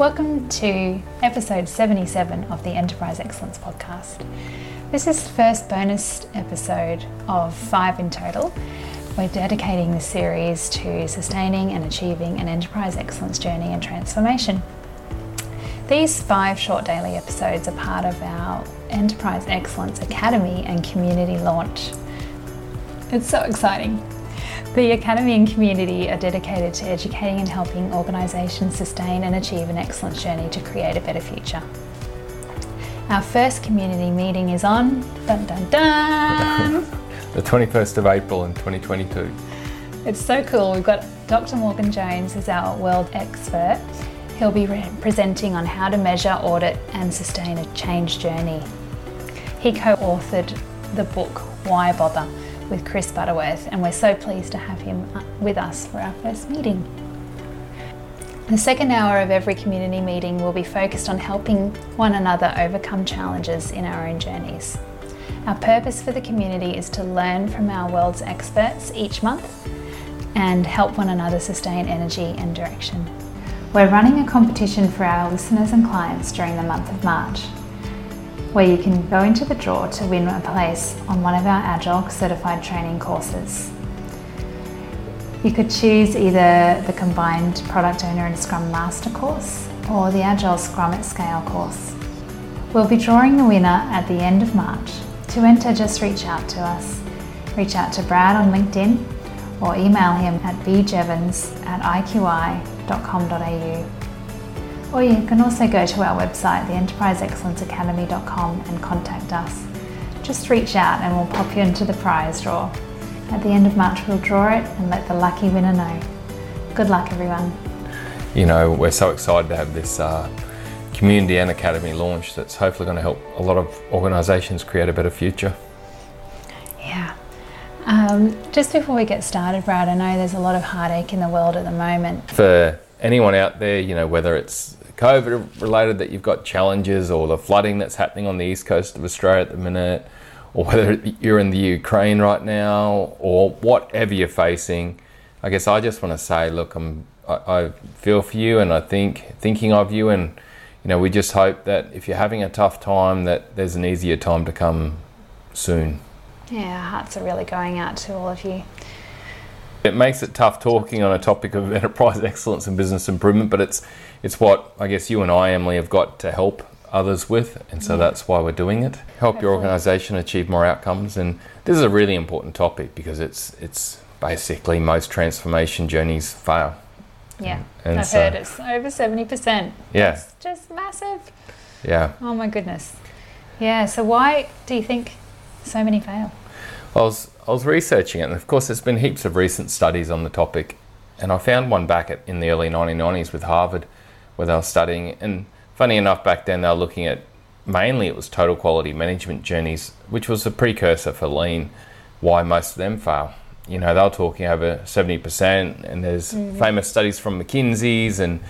Welcome to episode 77 of the Enterprise Excellence Podcast. This is the first bonus episode of five in total. We're dedicating this series to sustaining and achieving an enterprise excellence journey and transformation. These five short daily episodes are part of our Enterprise Excellence Academy and community launch. It's so exciting. The Academy and community are dedicated to educating and helping organisations sustain and achieve an excellence journey to create a better future. Our first community meeting is on dun dun dun. the 21st of April in 2022. It's so cool. We've got Dr. Morgan Jones as our world expert. He'll be re- presenting on how to measure, audit, and sustain a change journey. He co authored the book Why Bother with Chris Butterworth, and we're so pleased to have him uh, with us for our first meeting. The second hour of every community meeting will be focused on helping one another overcome challenges in our own journeys. Our purpose for the community is to learn from our world's experts each month and help one another sustain energy and direction. We're running a competition for our listeners and clients during the month of March where you can go into the draw to win a place on one of our Agile certified training courses. You could choose either the combined product owner and Scrum Master course or the Agile Scrum at Scale course. We'll be drawing the winner at the end of March. To enter, just reach out to us. Reach out to Brad on LinkedIn or email him at bjevons at iqi.com.au. Or you can also go to our website, theenterpriseexcellenceacademy.com, and contact us. Just reach out and we'll pop you into the prize draw. At the end of March, we'll draw it and let the lucky winner know. Good luck, everyone. You know, we're so excited to have this uh, community and academy launch that's hopefully going to help a lot of organisations create a better future. Yeah. Um, just before we get started, Brad, I know there's a lot of heartache in the world at the moment. For anyone out there, you know, whether it's COVID related that you've got challenges or the flooding that's happening on the east coast of Australia at the minute, or whether you're in the Ukraine right now, or whatever you're facing, I guess I just want to say, look, I'm, I, I feel for you, and I think thinking of you, and you know, we just hope that if you're having a tough time, that there's an easier time to come soon. Yeah, our hearts are really going out to all of you. It makes it tough talking on a topic of enterprise excellence and business improvement, but it's it's what I guess you and I, Emily, have got to help others with, and so yeah. that's why we're doing it. Help your organisation achieve more outcomes, and this is a really important topic because it's it's basically most transformation journeys fail. Yeah, and I've so, heard it's over seventy percent. Yeah, it's just massive. Yeah. Oh my goodness. Yeah. So why do you think so many fail? I was I was researching it, and of course, there's been heaps of recent studies on the topic, and I found one back at, in the early 1990s with Harvard where they were studying. And funny enough, back then they were looking at mainly it was total quality management journeys, which was a precursor for lean. Why most of them fail. You know, they were talking over 70%, and there's mm-hmm. famous studies from McKinsey's and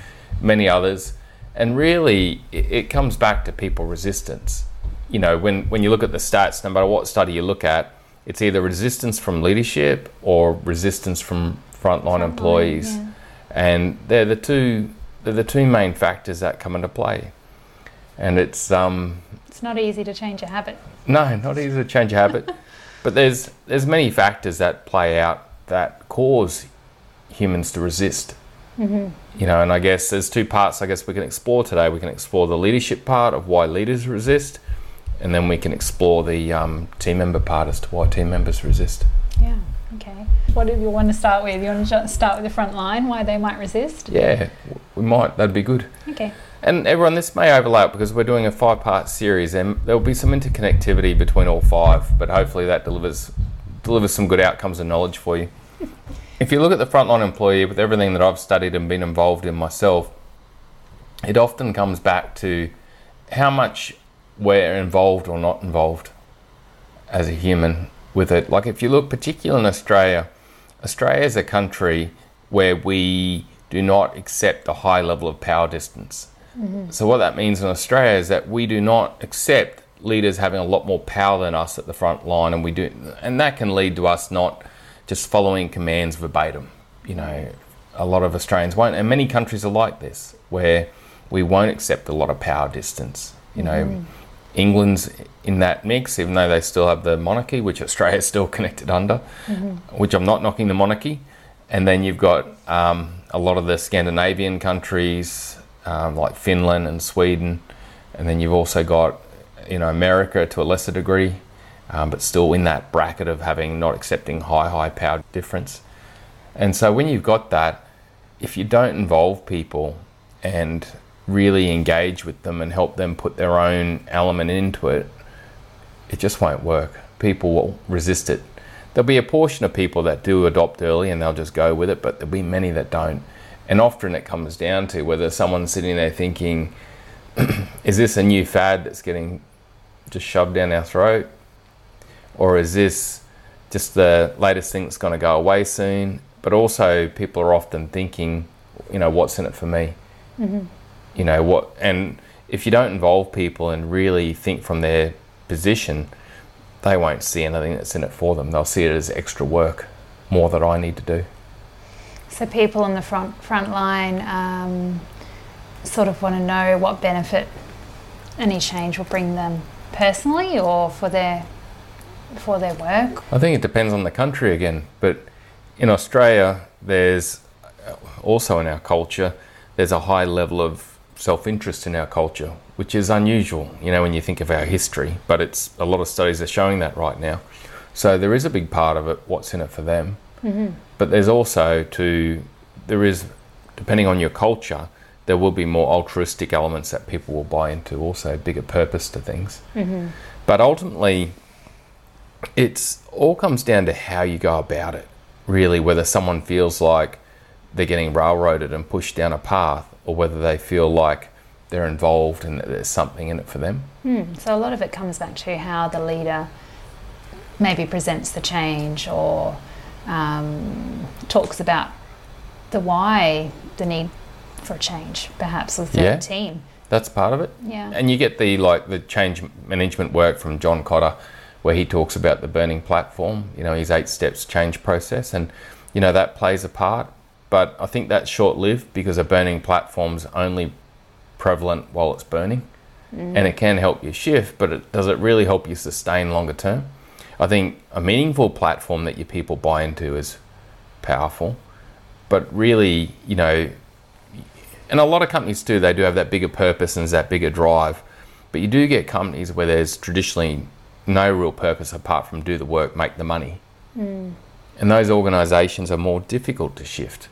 many others. And really, it, it comes back to people resistance. You know, when, when you look at the stats, no matter what study you look at, it's either resistance from leadership or resistance from frontline employees. Yeah. And they're the two they're the two main factors that come into play. And it's um, it's not easy to change a habit. No, not easy to change a habit. but there's there's many factors that play out that cause humans to resist. Mm-hmm. You know, and I guess there's two parts. I guess we can explore today. We can explore the leadership part of why leaders resist, and then we can explore the um, team member part as to why team members resist. Yeah. Okay. What do you want to start with? You want to start with the front line, why they might resist? Yeah, we might. That'd be good. Okay. And everyone, this may overlap because we're doing a five-part series, and there will be some interconnectivity between all five. But hopefully, that delivers delivers some good outcomes and knowledge for you. if you look at the frontline employee, with everything that I've studied and been involved in myself, it often comes back to how much we're involved or not involved as a human with it. Like if you look particularly in Australia, Australia is a country where we do not accept a high level of power distance. Mm-hmm. So what that means in Australia is that we do not accept leaders having a lot more power than us at the front line, and we do, and that can lead to us not just following commands verbatim. You know, a lot of Australians won't, and many countries are like this, where we won't accept a lot of power distance. You know, England's in that mix, even though they still have the monarchy, which Australia's still connected under, which I'm not knocking the monarchy. And then you've got um, a lot of the Scandinavian countries um, like Finland and Sweden, and then you've also got you know America to a lesser degree, um, but still in that bracket of having not accepting high high power difference. And so when you've got that, if you don't involve people and really engage with them and help them put their own element into it, it just won't work. People will resist it. There'll be a portion of people that do adopt early and they'll just go with it, but there'll be many that don't. And often it comes down to whether someone's sitting there thinking, is this a new fad that's getting just shoved down our throat? Or is this just the latest thing that's going to go away soon? But also, people are often thinking, you know, what's in it for me? Mm-hmm. You know, what, and if you don't involve people and really think from their position, they won't see anything that's in it for them. They'll see it as extra work, more that I need to do. So people on the front front line um, sort of want to know what benefit any change will bring them personally or for their for their work. I think it depends on the country again, but in Australia, there's also in our culture, there's a high level of self interest in our culture, which is unusual, you know, when you think of our history, but it's a lot of studies are showing that right now. So there is a big part of it, what's in it for them. Mm-hmm. But there's also to, there is, depending on your culture, there will be more altruistic elements that people will buy into, also bigger purpose to things. Mm-hmm. But ultimately, it's all comes down to how you go about it, really, whether someone feels like they're getting railroaded and pushed down a path, or whether they feel like they're involved and that there's something in it for them. Hmm. So a lot of it comes back to how the leader maybe presents the change or um, talks about the why, the need for change, perhaps with the Yeah. team. That's part of it. Yeah. And you get the like the change management work from John Kotter, where he talks about the burning platform. You know, his eight steps change process, and you know that plays a part. But I think that's short lived because a burning platform's only prevalent while it's burning, mm. and it can help you shift. But it, does it really help you sustain longer term? I think a meaningful platform that your people buy into is powerful, but really, you know, and a lot of companies do, they do have that bigger purpose and that bigger drive. But you do get companies where there's traditionally no real purpose apart from do the work, make the money. Mm. And those organisations are more difficult to shift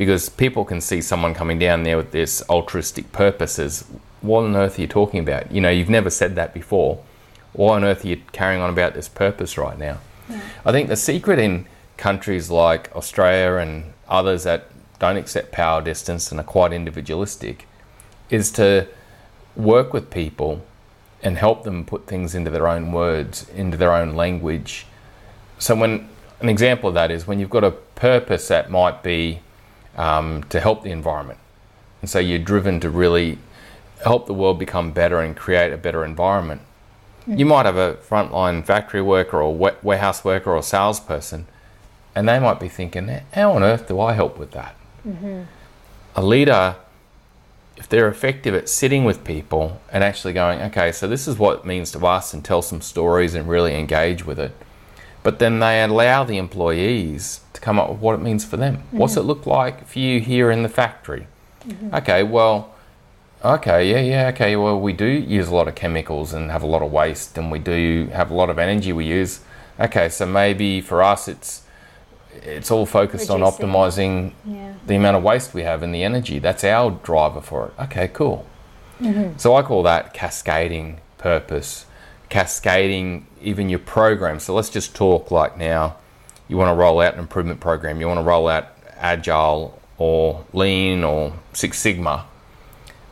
because people can see someone coming down there with this altruistic purposes. What on earth are you talking about? You know, you've never said that before. Why on earth are you carrying on about this purpose right now? I think the secret in countries like Australia and others that don't accept power distance and are quite individualistic is to work with people and help them put things into their own words, into their own language. So, when an example of that is when you've got a purpose that might be um, to help the environment, and so you're driven to really help the world become better and create a better environment. You might have a frontline factory worker or wa- warehouse worker or salesperson, and they might be thinking, How on earth do I help with that? A leader, if they're effective at sitting with people and actually going, Okay, so this is what it means to us, and tell some stories and really engage with it, but then they allow the employees to come up with what it means for them. What's it mm-hmm. look like for you here in the factory? Mm-hmm. Okay, well, Okay, yeah, yeah, okay. Well, we do use a lot of chemicals and have a lot of waste, and we do have a lot of energy we use. Okay, so maybe for us, it's it's all focused on optimizing Yeah. the amount of waste we have and the energy. That's our driver for it. Okay, cool. Mm-hmm. So I call that cascading purpose, cascading even your program. So let's just talk like now. You want to roll out an improvement program. You want to roll out agile or lean or Six Sigma.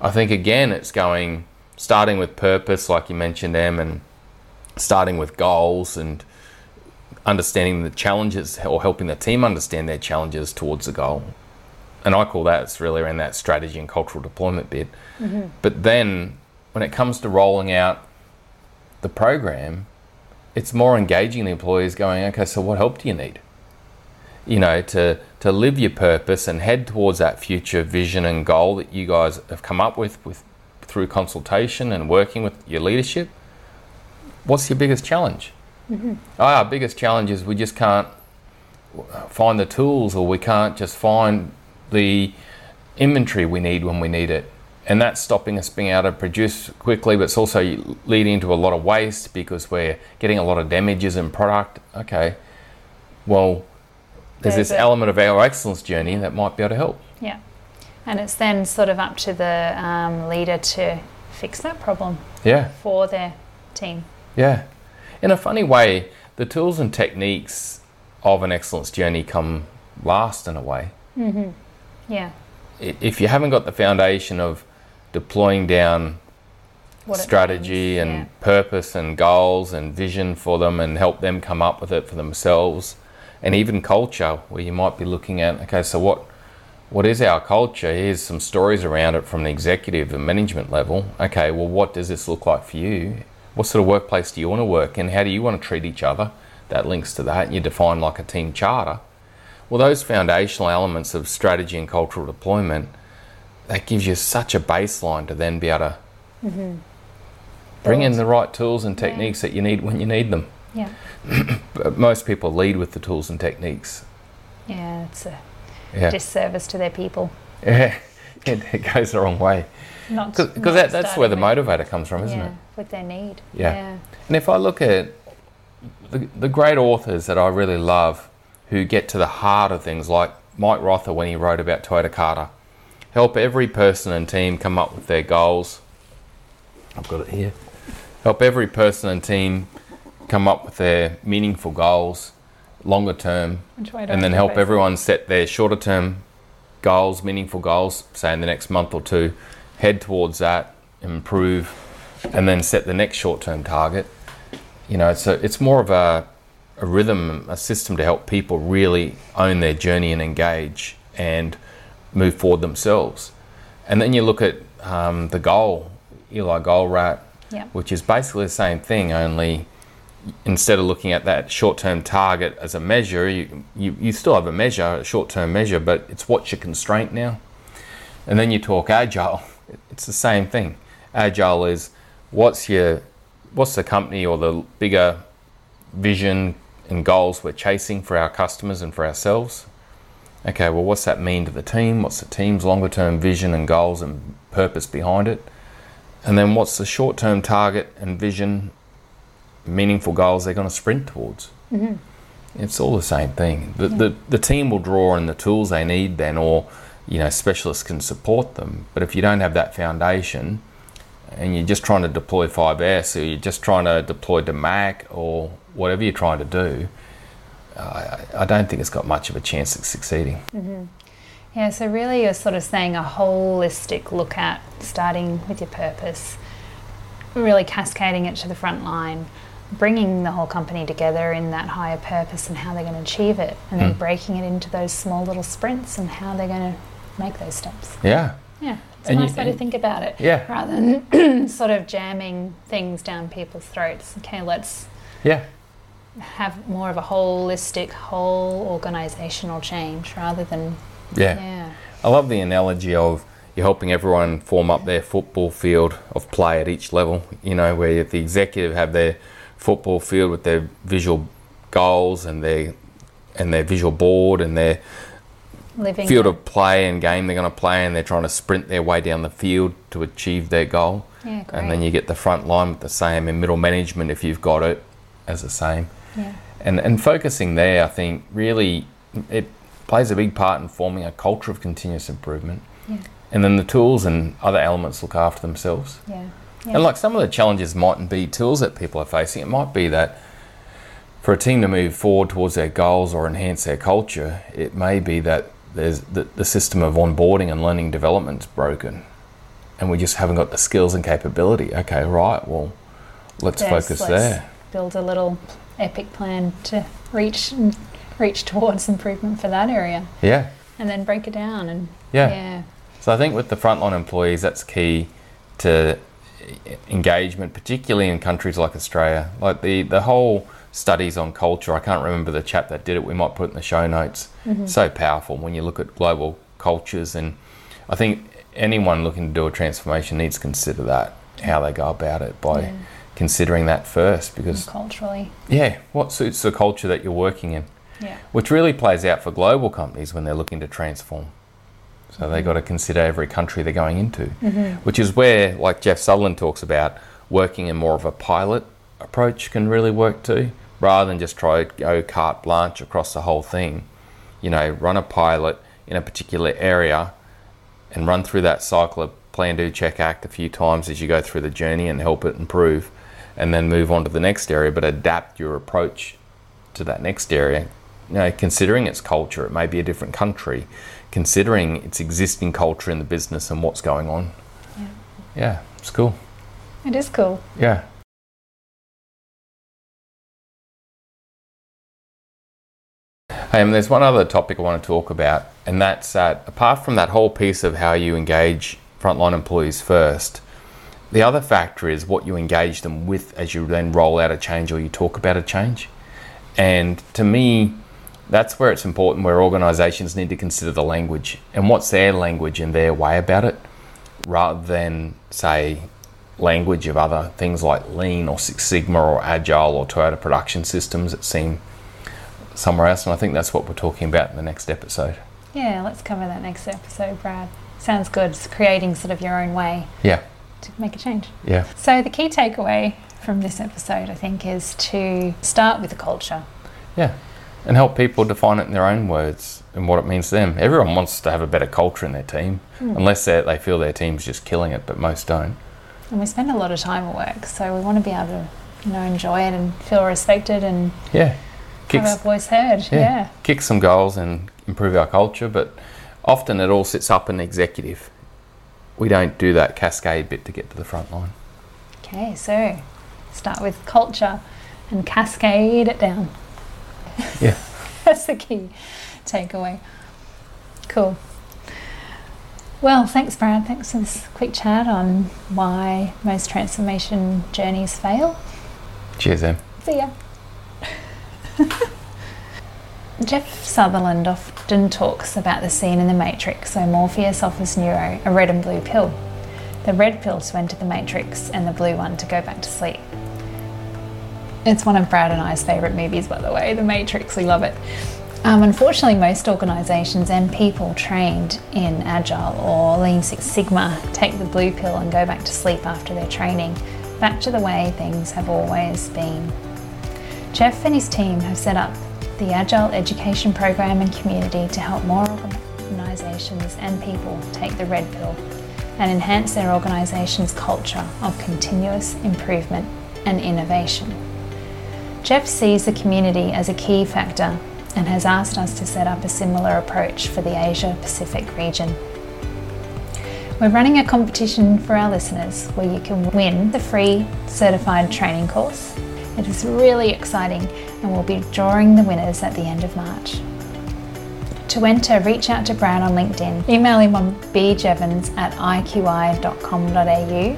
I think again it's going starting with purpose, like you mentioned, Em, and starting with goals and understanding the challenges or helping the team understand their challenges towards the goal. And I call that it's really around that strategy and cultural deployment bit. Mm-hmm. But then when it comes to rolling out the program, it's more engaging the employees going, okay, so what help do you need? you know, to, to live your purpose and head towards that future vision and goal that you guys have come up with, with through consultation and working with your leadership, what's your biggest challenge? Mm-hmm. our biggest challenge is we just can't find the tools or we can't just find the inventory we need when we need it. And that's stopping us being able to produce quickly, but it's also leading into a lot of waste because we're getting a lot of damages in product. Okay, well, there's, this element of our excellence journey that might be able to help. Yeah, and it's then sort of up to the um, leader to fix that problem. Yeah. For their team. Yeah in a funny way, the tools and techniques of an excellence journey come last in a way. Mm-hmm. Yeah. If you haven't got the foundation of deploying down what strategy and yeah. purpose and goals and vision for them and help them come up with it for themselves, and even culture, where you might be looking at, okay, so what what is our culture? Here's some stories around it from the executive and management level. Okay, well, what does this look like for you? what sort of workplace do you want to work in? How do you want to treat each other? That links to that. And you define like a team charter. Well, those foundational elements of strategy and cultural deployment, that gives you such a baseline to then be able to mm-hmm. bring in the right tools and techniques yeah. that you need when you need them. Yeah. but most people lead with the tools and techniques. Yeah, it's a yeah. disservice to their people. Yeah, it, it goes the wrong way. Not because that, that's where the motivator comes from, isn't yeah, it? With their need. Yeah. yeah. And if I look at the, the great authors that I really love who get to the heart of things, like Mike Rother when he wrote about Toyota Kata, help every person and team come up with their goals. I've got it here. Help every person and team come up with their meaningful goals, longer term, and then help everyone set their shorter term goals, meaningful goals, say in the next month or two, head towards that, improve, and then set the next short term target. You know, it's, a, it's more of a, a rhythm, a system to help people really own their journey and engage and move forward themselves. And then you look at um, the goal, Eli Goldratt, which is basically the same thing, only instead of looking at that short-term target as a measure, you, you, you still have a measure, a short-term measure, but it's what's your constraint now. And then you talk agile, it's the same thing. Agile is what's your what's the company or the bigger vision and goals we're chasing for our customers and for ourselves. Okay, well, what's that mean to the team? What's the team's longer term vision and goals and purpose behind it? And then what's the short term target and vision, meaningful goals they're going to sprint towards? Mm-hmm. It's all the same thing. The, yeah. the, the team will draw on the tools they need then, or you know specialists can support them. But if you don't have that foundation, and you're just trying to deploy 5S, or you're just trying to deploy to Mac, or whatever you're trying to do, I, I don't think it's got much of a chance of succeeding. Mm-hmm. Yeah, so really you're sort of saying a holistic look at starting with your purpose, really cascading it to the front line, bringing the whole company together in that higher purpose and how they're going to achieve it, and then mm. breaking it into those small little sprints and how they're going to make those steps. Yeah. Yeah. It's and a nice you, way to think about it. Yeah. Rather than sort of jamming things down people's throats. Okay, let's yeah have more of a holistic, whole organisational change rather than yeah. yeah. I love the analogy of you're helping everyone form up their football field of play at each level. You know, where the executive have their football field with their visual goals and their and their visual board and their Living field of play and game they're going to play, and they're trying to sprint their way down the field to achieve their goal. Yeah, and then you get the front line with the same, and middle management if you've got it as the same. Yeah. And and focusing there, I think really it plays a big part in forming a culture of continuous improvement. Yeah. And then the tools and other elements look after themselves. Yeah. yeah. And like some of the challenges mightn't be tools that people are facing. It might be that for a team to move forward towards their goals or enhance their culture, it may be that there's the, the system of onboarding and learning development is broken and we just haven't got the skills and capability okay right well let's yes, focus let's there build a little epic plan to reach reach towards improvement for that area yeah and then break it down and yeah, yeah. so i think with the frontline employees that's key to engagement particularly in countries like australia like the the whole studies on culture. I can't remember the chap that did it. We might put in the show notes. Mm-hmm. So powerful when you look at global cultures, and I think anyone looking to do a transformation needs to consider that how they go about it by Yeah. Considering that first. Because Culturally. yeah, what suits the culture that you're working in, Yeah. which really plays out for global companies when they're looking to transform. So they've mm-hmm. got to consider every country they're going into, mm-hmm. which is where, like Jeff Sutherland talks about, working in more of a pilot approach can really work too, rather than just try to go carte blanche across the whole thing. You know, run a pilot in a particular area and run through that cycle of plan, do, check, act a few times as you go through the journey and help it improve, and then move on to the next area, but adapt your approach to that next area. You know, considering its culture, it may be a different country, considering its existing culture in the business and what's going on. Yeah. Yeah, it's cool. It is cool. Yeah. Hey, and there's one other topic I want to talk about, and that's that apart from that whole piece of how you engage frontline employees first, the other factor is what you engage them with as you then roll out a change or you talk about a change. And to me, that's where it's important where organizations need to consider the language and what's their language and their way about it rather than say language of other things like lean or six sigma or agile or toyota production systems that seem somewhere else and i think that's what we're talking about in the next episode Yeah, let's cover that next episode, Brad. Sounds good. It's creating sort of your own way yeah to make a change. yeah So, the key takeaway from this episode, I think, is to start with the culture. yeah and help people define it in their own words and what it means to them everyone wants to have a better culture in their team hmm. unless they they feel their team's just killing it but most don't And we spend a lot of time at work, so we want to be able to, you know, enjoy it and feel respected and yeah have our voice heard. Yeah. kick some goals and improve our culture, but often it all sits up in the executive. We don't do that cascade bit to get to the front line. Okay, so start with culture and cascade it down. Yeah. That's the key takeaway. Cool. Well, thanks, Brad. Thanks for this quick chat on why most transformation journeys fail. Cheers, Em. See ya. Jeff Sutherland often talks about the scene in The Matrix where Morpheus offers Neo a red and blue pill. The red pill to enter the Matrix and the blue one to go back to sleep. It's one of Brad and I's favourite movies, by the way, The Matrix. We love it. Um, unfortunately, most organisations and people trained in Agile or Lean Six Sigma take the blue pill and go back to sleep after their training, back to the way things have always been. Jeff and his team have set up the Agile Education Program and community to help more organisations and people take the red pill and enhance their organisation's culture of continuous improvement and innovation. Jeff sees the community as a key factor and has asked us to set up a similar approach for the Asia Pacific region. We're running a competition for our listeners where you can win the free certified training course. It is really exciting and we'll be drawing the winners at the end of March. To enter, reach out to Brown on LinkedIn. Email him on bjevons at iqi.com.au.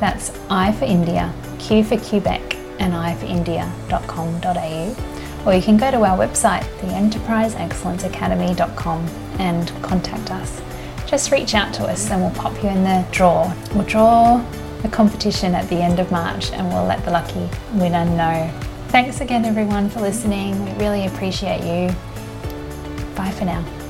That's I for India, Q for Quebec, and I for India.com.au. Or you can go to our website, theenterpriseexcellenceacademy.com, and contact us. Just reach out to us and we'll pop you in the draw. We'll draw the competition at the end of March and we'll let the lucky winner know. Thanks again, everyone, for listening. We really appreciate you. Bye for now.